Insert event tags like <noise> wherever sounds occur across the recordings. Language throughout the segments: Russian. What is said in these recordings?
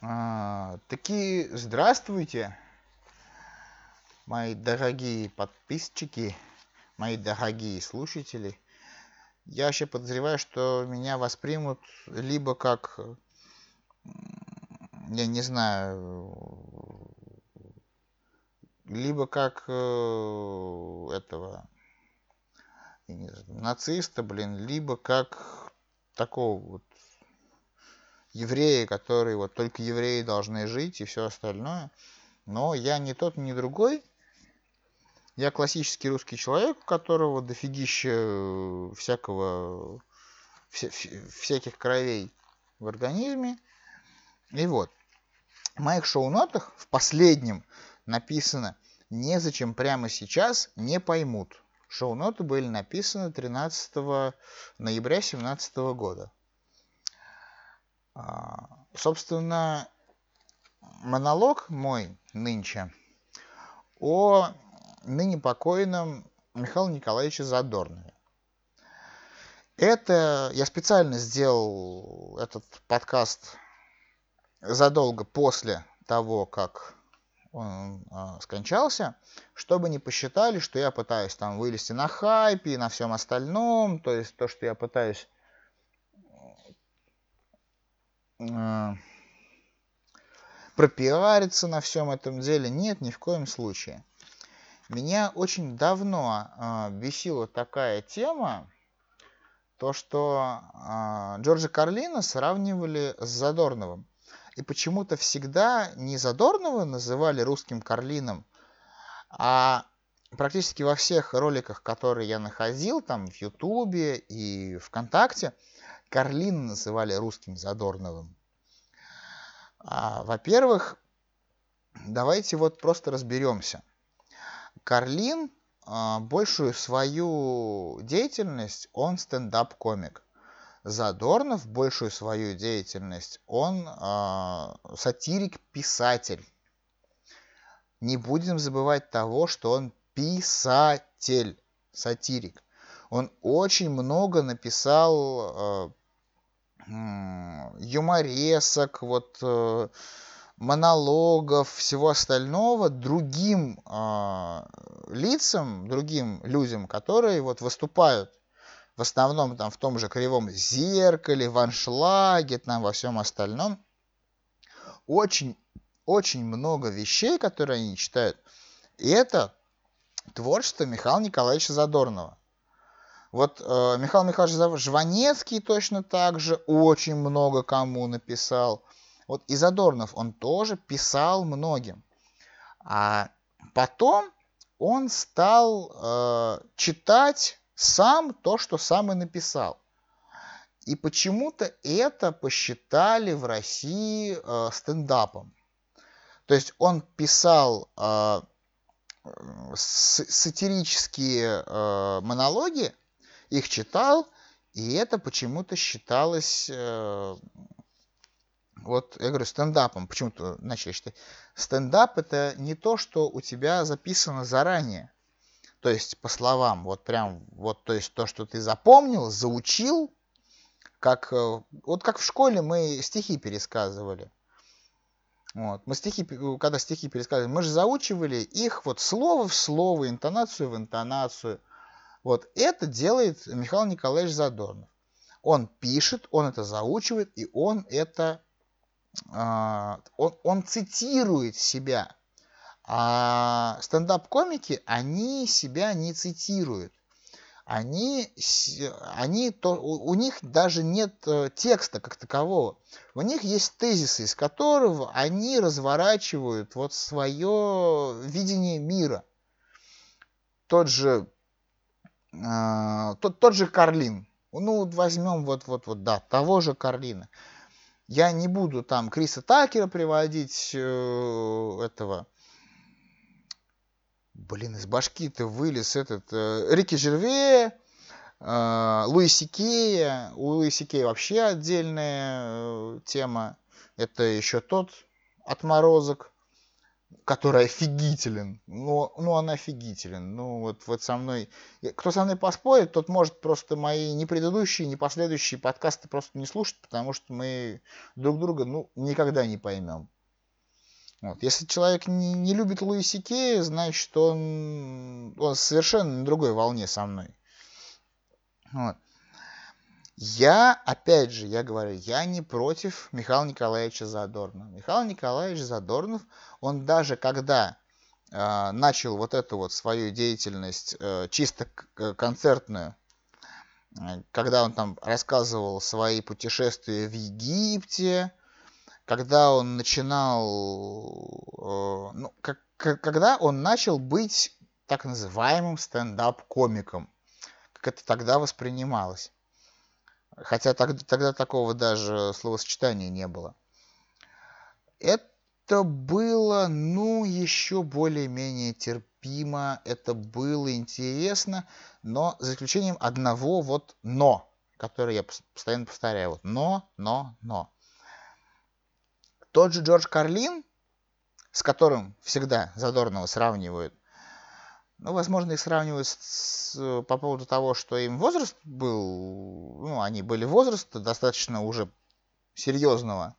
А, таки здравствуйте, мои дорогие подписчики, мои дорогие слушатели. Я вообще подозреваю, что меня воспримут либо как, я не знаю, либо как э, этого нациста, блин, либо как такого вот евреи, которые вот только евреи должны жить и все остальное. Но я не тот, ни другой. Я классический русский человек, у которого дофигища э, всякого, вся, всяких кровей в организме. И вот, в моих шоу-нотах в последнем написано «Незачем прямо сейчас не поймут». Шоу-ноты были написаны 13 ноября 2017 года. А, собственно, монолог мой нынче о ныне покойном Михаиле Николаевиче Задорнове. Это я специально сделал этот подкаст задолго после того, как он э, скончался, чтобы не посчитали, что я пытаюсь там вылезти на хайпе и на всем остальном, то есть то, что я пытаюсь э, пропиариться на всем этом деле. Нет, ни в коем случае. Меня очень давно э, бесила такая тема, то, что э, Джорджа Карлина сравнивали с Задорновым. И почему-то всегда не Задорнова называли русским Карлином, а практически во всех роликах, которые я находил, там в Ютубе и ВКонтакте, Карлин называли русским Задорновым. А, во-первых, давайте вот просто разберемся. Карлин а, большую свою деятельность, он стендап-комик. Задорнов большую свою деятельность, он а, сатирик-писатель. Не будем забывать того, что он писатель, сатирик. Он очень много написал юморесок, вот э, монологов, всего остального другим э, лицам, другим людям, которые вот выступают в основном там в том же кривом зеркале, в аншлаге, там во всем остальном. Очень, очень много вещей, которые они читают. И это творчество Михаила Николаевича Задорнова. Вот э, Михаил Михайлович Жванецкий точно так же очень много кому написал. Вот и он тоже писал многим. А потом он стал э, читать сам то, что сам и написал. И почему-то это посчитали в России э, стендапом. То есть он писал э, сатирические э, монологи, их читал, и это почему-то считалось, э, вот я говорю, стендапом. Почему-то начали считать. Стендап это не то, что у тебя записано заранее. То есть по словам, вот прям, вот то есть то, что ты запомнил, заучил, как, э, вот как в школе мы стихи пересказывали. Вот. Мы стихи, когда стихи пересказывали, мы же заучивали их вот слово в слово, интонацию в интонацию. Вот это делает Михаил Николаевич Задорнов. Он пишет, он это заучивает, и он это э, он, он цитирует себя. А стендап-комики, они себя не цитируют. Они, они то, у, у них даже нет э, текста как такового. У них есть тезисы, из которого они разворачивают вот свое видение мира. Тот же а, тот, тот же Карлин. Ну, вот возьмем вот, вот, вот, да, того же Карлина. Я не буду там Криса Такера приводить, э, этого... Блин, из башки-то вылез этот э, Рики Жерве, э, Луи Сикея. У Луи Сикея вообще отдельная э, тема. Это еще тот отморозок. Который офигителен. Ну, ну он офигителен. Ну, вот, вот со мной... Кто со мной поспорит, тот может просто мои не предыдущие, не последующие подкасты просто не слушать, потому что мы друг друга, ну, никогда не поймем. Вот. Если человек не, не любит Луиси Кея, значит, он, он совершенно на другой волне со мной. Вот. Я, опять же, я говорю, я не против Михаила Николаевича Задорнова. Михаил Николаевич Задорнов, он даже когда э, начал вот эту вот свою деятельность э, чисто э, концертную, э, когда он там рассказывал свои путешествия в Египте, когда он начинал, э, ну, как, когда он начал быть так называемым стендап-комиком, как это тогда воспринималось. Хотя тогда, тогда такого даже словосочетания не было. Это было, ну, еще более-менее терпимо, это было интересно, но за исключением одного вот «но», которое я постоянно повторяю. Вот «но», «но», «но». Тот же Джордж Карлин, с которым всегда Задорнова сравнивают, ну, возможно, их сравнивают с, по поводу того, что им возраст был, ну, они были возраста достаточно уже серьезного.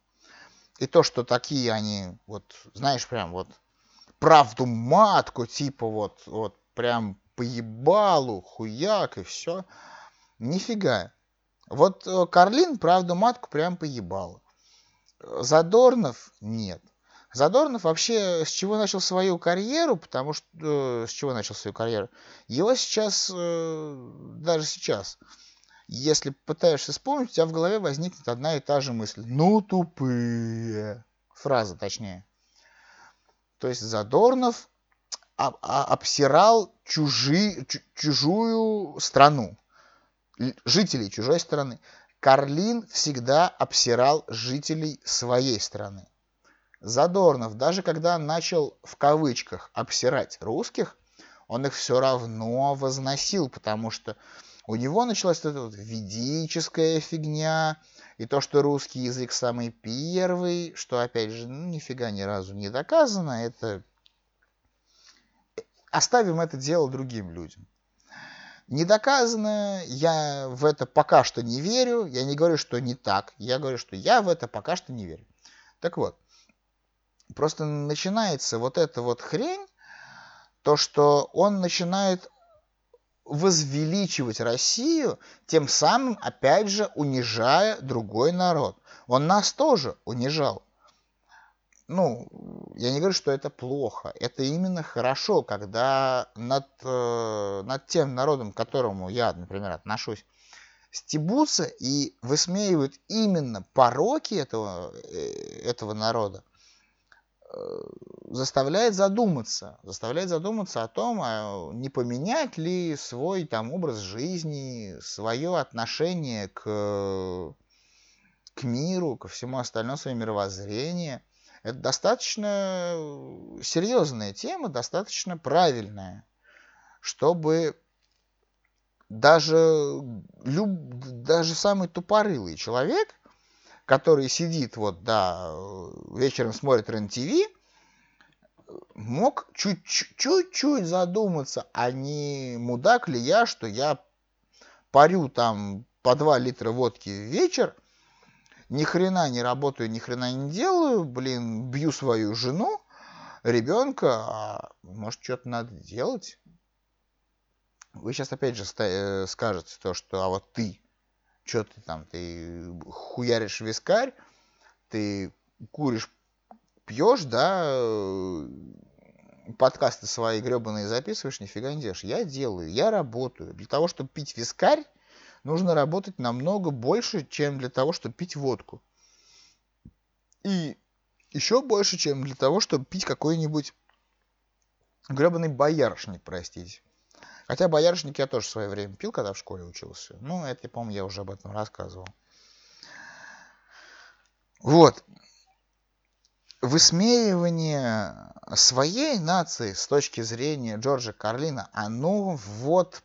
И то, что такие они, вот, знаешь, прям вот правду матку, типа вот, вот прям поебалу, хуяк и все. Нифига. Вот э, Карлин правду матку прям поебал. Задорнов нет. Задорнов вообще с чего начал свою карьеру, потому что э, с чего начал свою карьеру? Его сейчас, э, даже сейчас, если пытаешься вспомнить, у тебя в голове возникнет одна и та же мысль. Ну, тупые. Фраза, точнее. То есть Задорнов об, обсирал чужи, чужую страну, жителей чужой страны. Карлин всегда обсирал жителей своей страны. Задорнов, даже когда начал в кавычках обсирать русских, он их все равно возносил, потому что у него началась эта вот ведическая фигня, и то, что русский язык самый первый, что, опять же, ну, нифига ни разу не доказано, это... Оставим это дело другим людям. Не доказано, я в это пока что не верю, я не говорю, что не так, я говорю, что я в это пока что не верю. Так вот, просто начинается вот эта вот хрень, то, что он начинает возвеличивать Россию, тем самым, опять же, унижая другой народ. Он нас тоже унижал. Ну, я не говорю, что это плохо. Это именно хорошо, когда над, э, над тем народом, к которому я, например, отношусь, стебутся и высмеивают именно пороки этого, э, этого народа, заставляет задуматься, заставляет задуматься о том, а не поменять ли свой там образ жизни, свое отношение к, к миру, ко всему остальному, свое мировоззрение. Это достаточно серьезная тема, достаточно правильная, чтобы даже, люб, даже самый тупорылый человек который сидит вот, да, вечером смотрит РЕН-ТВ, мог чуть-чуть задуматься, а не мудак ли я, что я парю там по 2 литра водки в вечер, ни хрена не работаю, ни хрена не делаю, блин, бью свою жену, ребенка, а может что-то надо делать? Вы сейчас опять же э, скажете то, что а вот ты что ты там, ты хуяришь вискарь, ты куришь, пьешь, да, э, подкасты свои гребаные записываешь, нифига не делаешь. Я делаю, я работаю. Для того, чтобы пить вискарь, нужно работать намного больше, чем для того, чтобы пить водку. И еще больше, чем для того, чтобы пить какой-нибудь гребаный боярышник, простите. Хотя боярышник я тоже в свое время пил, когда в школе учился. Ну, это, я помню, я уже об этом рассказывал. Вот. Высмеивание своей нации с точки зрения Джорджа Карлина, оно вот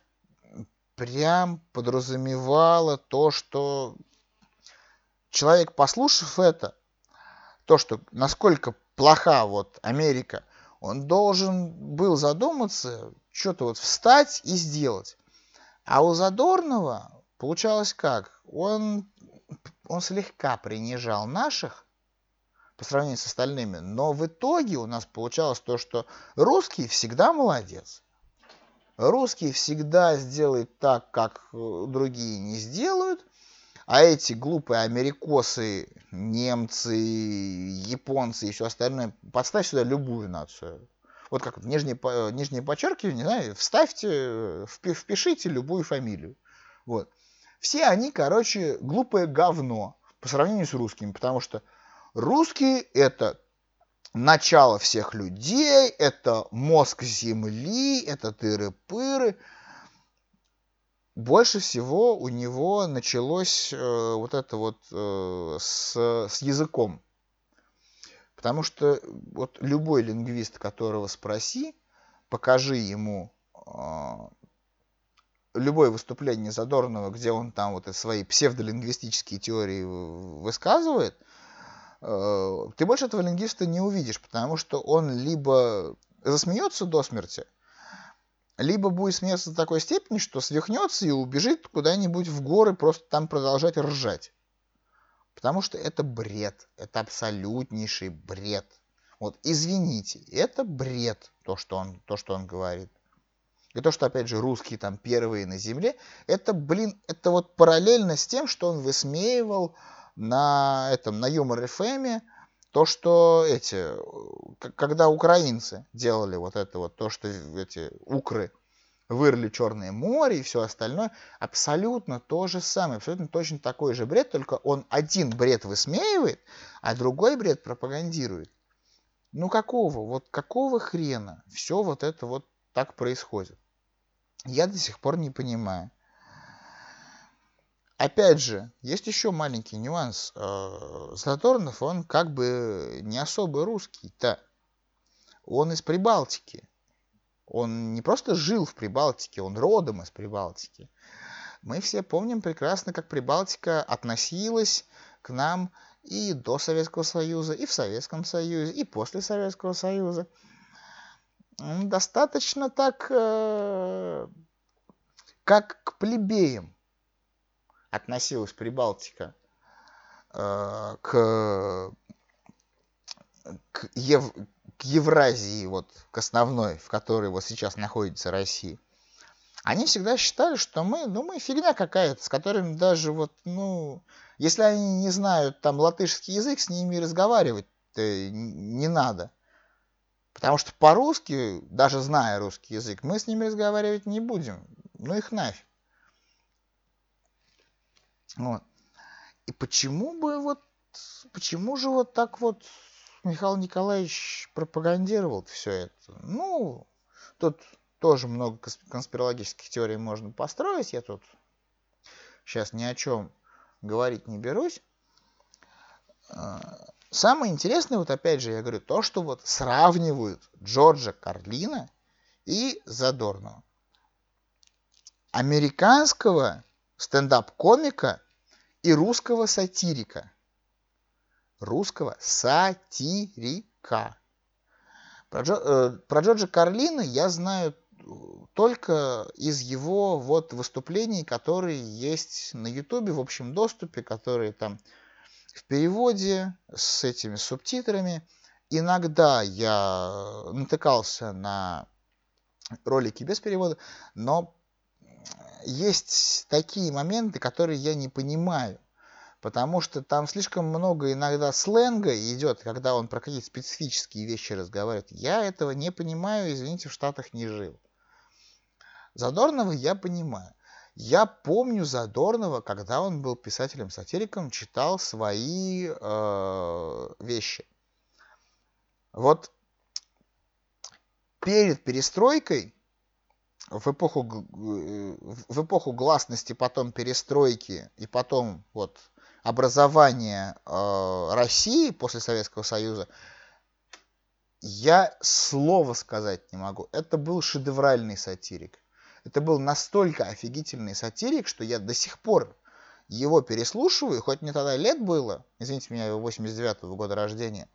прям подразумевало то, что человек, послушав это, то, что насколько плоха вот Америка – Он должен был задуматься, что-то вот встать и сделать. А у Задорнова получалось как? Он, он слегка принижал наших по сравнению с остальными, но в итоге у нас получалось то, что русский всегда молодец. Русский всегда сделает так, как э, другие не сделают, а эти глупые америкосы, немцы, японцы и все остальное, подставь сюда любую нацию. Вот как нижнее, нижнее подчеркивание, не знаю, вставьте, впишите любую фамилию. Вот. Все они, короче, глупое говно по сравнению с русскими, потому что русские это начало всех людей, это мозг земли, это тыры-пыры. Больше всего у него началось э, вот это вот э, с, с языком. Потому что вот любой лингвист, которого спроси, покажи ему э, любое выступление Задорнова, где он там вот свои псевдолингвистические теории высказывает, э, ты больше этого лингвиста не увидишь, потому что он либо засмеется до смерти, либо будет смеяться до такой степени, что свихнется и убежит куда-нибудь в горы просто там продолжать ржать. Потому что это бред, это абсолютнейший бред. Вот, извините, это бред, то, что он, то, что он говорит. И то, что, опять же, русские там первые на земле, это, блин, это вот параллельно с тем, что он высмеивал на этом, на Юмор ФМе, то, что эти, когда украинцы делали вот это вот, то, что эти укры вырыли Черное море и все остальное, абсолютно то же самое, абсолютно точно такой же бред, только он один бред высмеивает, а другой бред пропагандирует. Ну какого, вот какого хрена все вот это вот так происходит? Я до сих пор не понимаю. Опять же, есть еще маленький нюанс. Э, Златорнов, он как бы не особо русский-то. Он из Прибалтики. Он не просто жил в Прибалтике, он родом из Прибалтики. Мы все помним прекрасно, как Прибалтика относилась к нам и до Советского Союза, и в Советском Союзе, и после Советского Союза достаточно так, э, как к плебеям относилась Прибалтика э, к, к, Ев, к Евразии, вот, к основной, в которой вот сейчас находится Россия. Они всегда считали, что мы, ну, мы фигня какая-то, с которыми даже вот, ну, если они не знают там латышский язык, с ними разговаривать не надо. Потому что по-русски, даже зная русский язык, мы с ними разговаривать не будем. Ну их нафиг. Вот. И почему бы вот, почему же вот так вот Михаил Николаевич пропагандировал все это? Ну, тут тоже много конспирологических теорий можно построить. Я тут сейчас ни о чем говорить не берусь. А, Самое интересное, вот опять же, я говорю, то, что вот сравнивают Джорджа Карлина и Задорнова. Американского стендап-комика и русского сатирика. Русского сатирика. Про, Джо, э, про Джорджа Карлина я знаю только из его вот выступлений, которые есть на Ютубе в общем доступе, которые там в переводе с этими субтитрами. Иногда я натыкался на ролики без перевода, но есть такие моменты, которые я не понимаю. Потому что там слишком много иногда сленга идет, когда он про какие-то специфические вещи разговаривает. Я этого не понимаю, извините, в Штатах не жил. Задорнова я понимаю. Я помню Задорнова, когда он был писателем-сатириком, читал свои э, вещи. Вот перед перестройкой, в эпоху, в эпоху гласности, потом перестройки и потом вот образования э, России после Советского Союза, я слова сказать не могу. Это был шедевральный сатирик. Это был настолько офигительный сатирик, что я до сих пор его переслушиваю, хоть мне тогда лет было, извините меня, 89-го года рождения,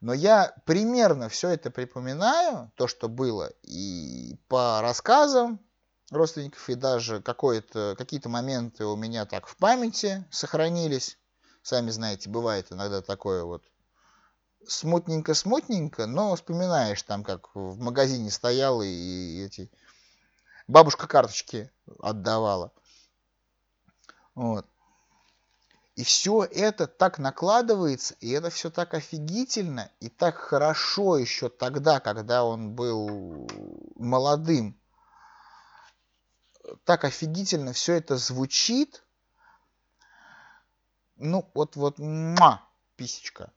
Но я примерно все это припоминаю, то, что было, и по рассказам родственников, и даже какие-то моменты у меня так в памяти сохранились. Сами знаете, бывает иногда такое вот смутненько-смутненько, но вспоминаешь там, как в магазине стоял и эти... Бабушка карточки отдавала. Вот. И все это так накладывается, и это все так офигительно, и так хорошо еще тогда, когда он был молодым. Так офигительно все это звучит. Ну, вот, вот, ма, писечка.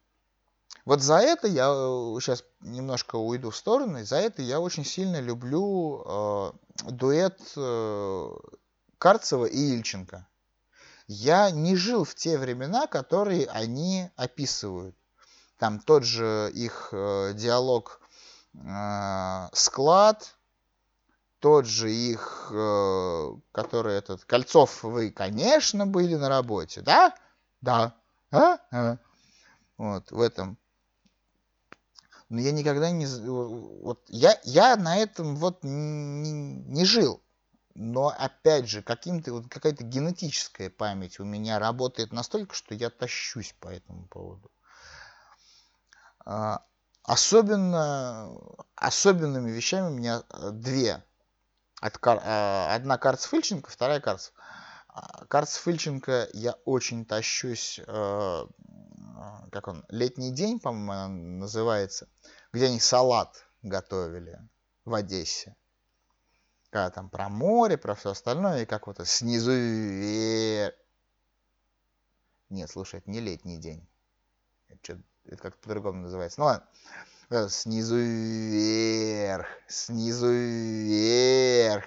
Вот за это я сейчас э, немножко уйду в сторону, за это я очень сильно люблю э, дуэт э, Карцева и Ильченко. Я не жил в те времена, которые они описывают. Там тот же их э, диалог э, склад, тот же их, э, который этот, Кольцов, вы, конечно, были на работе, да? Да. А? А. Вот, в этом но я никогда не... Вот, я, я на этом вот не, не жил. Но опять же, каким-то вот какая-то генетическая память у меня работает настолько, что я тащусь по этому поводу. А, особенно, особенными вещами у меня э, две. От, а, одна Карц Фильченко, вторая Карц. А, Карц Фильченко я очень тащусь э, как он, летний день, по-моему, называется, где они салат готовили в Одессе. Когда там про море, про все остальное, и как вот снизу вверх. Нет, слушай, это не летний день. Это, это как-то по-другому называется. Ну ладно. Снизу вверх, снизу вверх.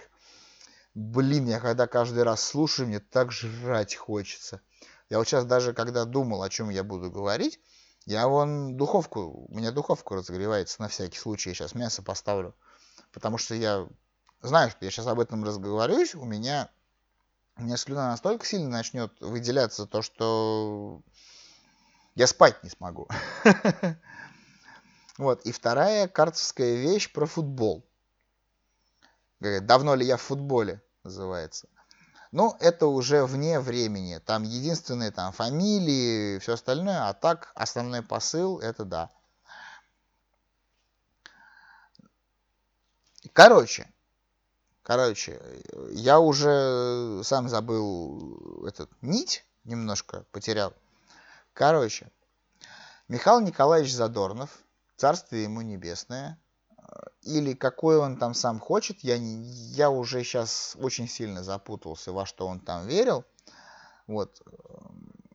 Блин, я когда каждый раз слушаю, мне так жрать хочется. Я вот сейчас даже, когда думал, о чем я буду говорить, я вон духовку, у меня духовку разогревается на всякий случай, я сейчас мясо поставлю. Потому что я знаю, что я сейчас об этом разговорюсь, у меня, у меня слюна настолько сильно начнет выделяться, то что я спать не смогу. <laughs> Вот, и вторая картовская вещь про футбол. Давно ли я в футболе, называется. Ну, это уже вне времени. Там единственные там фамилии, все остальное, а так основной посыл это да. Короче, короче, я уже сам забыл этот нить, немножко потерял. Короче, Михаил Николаевич Задорнов, царствие ему небесное, или какой он там сам хочет. Я, я уже сейчас очень сильно запутался, во что он там верил. Вот.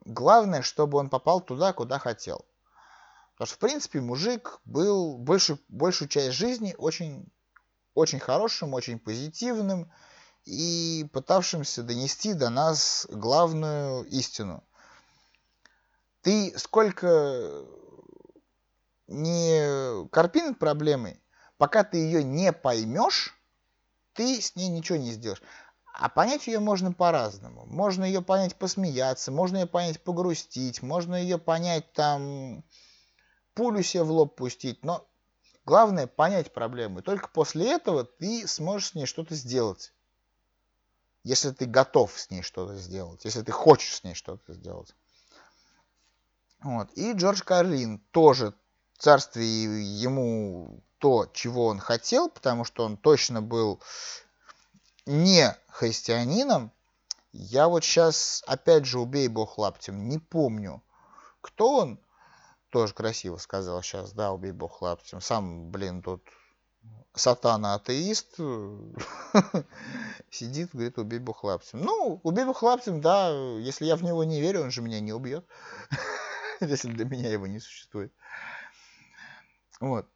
Главное, чтобы он попал туда, куда хотел. Потому что, в принципе, мужик был большую, большую часть жизни очень, очень хорошим, очень позитивным и пытавшимся донести до нас главную истину. Ты сколько не корпи над проблемой, пока ты ее не поймешь, ты с ней ничего не сделаешь. А понять ее можно по-разному. Можно ее понять посмеяться, можно ее понять погрустить, можно ее понять там пулю себе в лоб пустить. Но главное понять проблему. И только после этого ты сможешь с ней что-то сделать. Если ты готов с ней что-то сделать. Если ты хочешь с ней что-то сделать. Вот. И Джордж Карлин тоже царствие ему то, чего он хотел, потому что он точно был не христианином. Я вот сейчас, опять же, убей бог лаптем, не помню, кто он. Тоже красиво сказал сейчас, да, убей бог лаптем. Сам, блин, тут сатана-атеист <laughs> сидит, говорит, убей бог лаптем. Ну, убей бог лаптем, да, если я в него не верю, он же меня не убьет, <laughs> если для меня его не существует. Вот.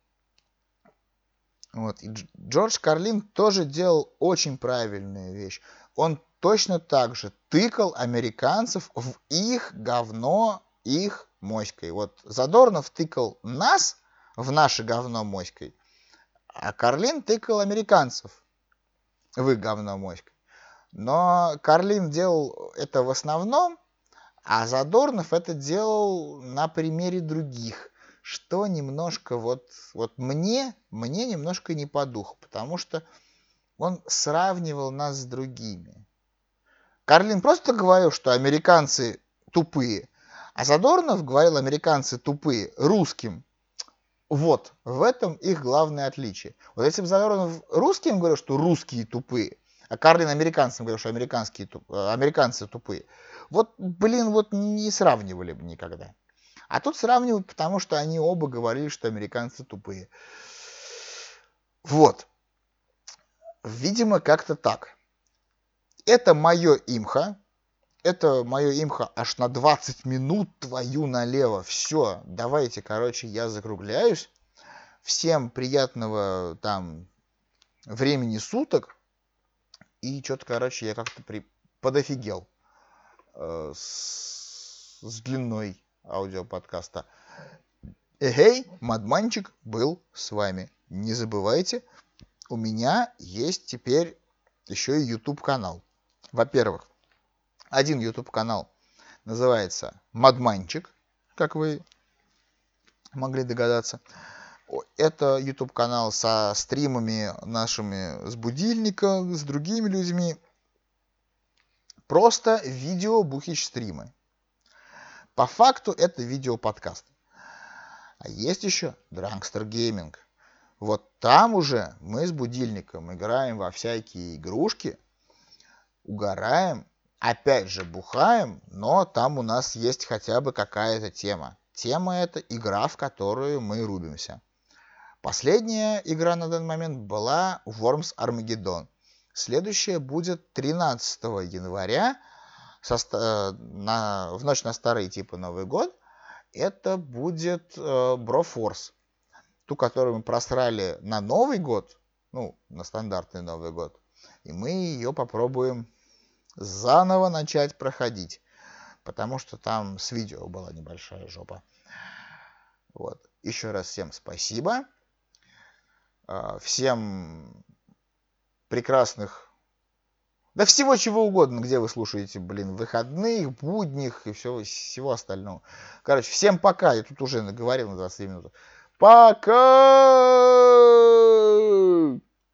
Вот. И Джордж Карлин тоже делал очень правильную вещь. Он точно так же тыкал американцев в их говно, их моськой. Вот Задорнов тыкал нас в наше говно моськой, а Карлин тыкал американцев в их говно моськой. Но Карлин делал это в основном, а Задорнов это делал на примере других что немножко вот, вот мне, мне немножко не по духу, потому что он сравнивал нас с другими. Карлин просто говорил, что американцы тупые, а Задорнов говорил, американцы тупые русским. Вот, в этом их главное отличие. Вот если бы Задорнов русским говорил, что русские тупые, а Карлин американцам говорил, что американские, э, американцы тупые, вот, блин, вот не сравнивали бы никогда. А тут сравнивают, потому что они оба говорили, что американцы тупые. Вот. Видимо, как-то так. Это мое имха. Это мое имха аж на 20 минут твою налево. Все, давайте, короче, я закругляюсь. Всем приятного там времени суток. И что-то, короче, я как-то при... подофигел э, с... с длиной аудиоподкаста. Эгей, Мадманчик был с вами. Не забывайте, у меня есть теперь еще и YouTube канал. Во-первых, один YouTube канал называется Мадманчик, как вы могли догадаться. Это YouTube канал со стримами нашими с будильника, с другими людьми. Просто видео бухич стримы. По факту это видеоподкаст. А есть еще Drangster Gaming. Вот там уже мы с будильником играем во всякие игрушки, угораем, опять же бухаем, но там у нас есть хотя бы какая-то тема. Тема это игра, в которую мы рубимся. Последняя игра на данный момент была Worms Armageddon. Следующая будет 13 января со, э, на, в ночь на старый типа Новый год, это будет э, Broforce. Ту, которую мы просрали на Новый год, ну, на стандартный Новый год. И мы ее попробуем заново начать проходить. Потому что там с видео была небольшая жопа. Вот. Еще раз всем спасибо. Э, всем прекрасных да всего чего угодно, где вы слушаете, блин, выходных, будних и всего, всего остального. Короче, всем пока. Я тут уже наговорил на 20 минут. Пока!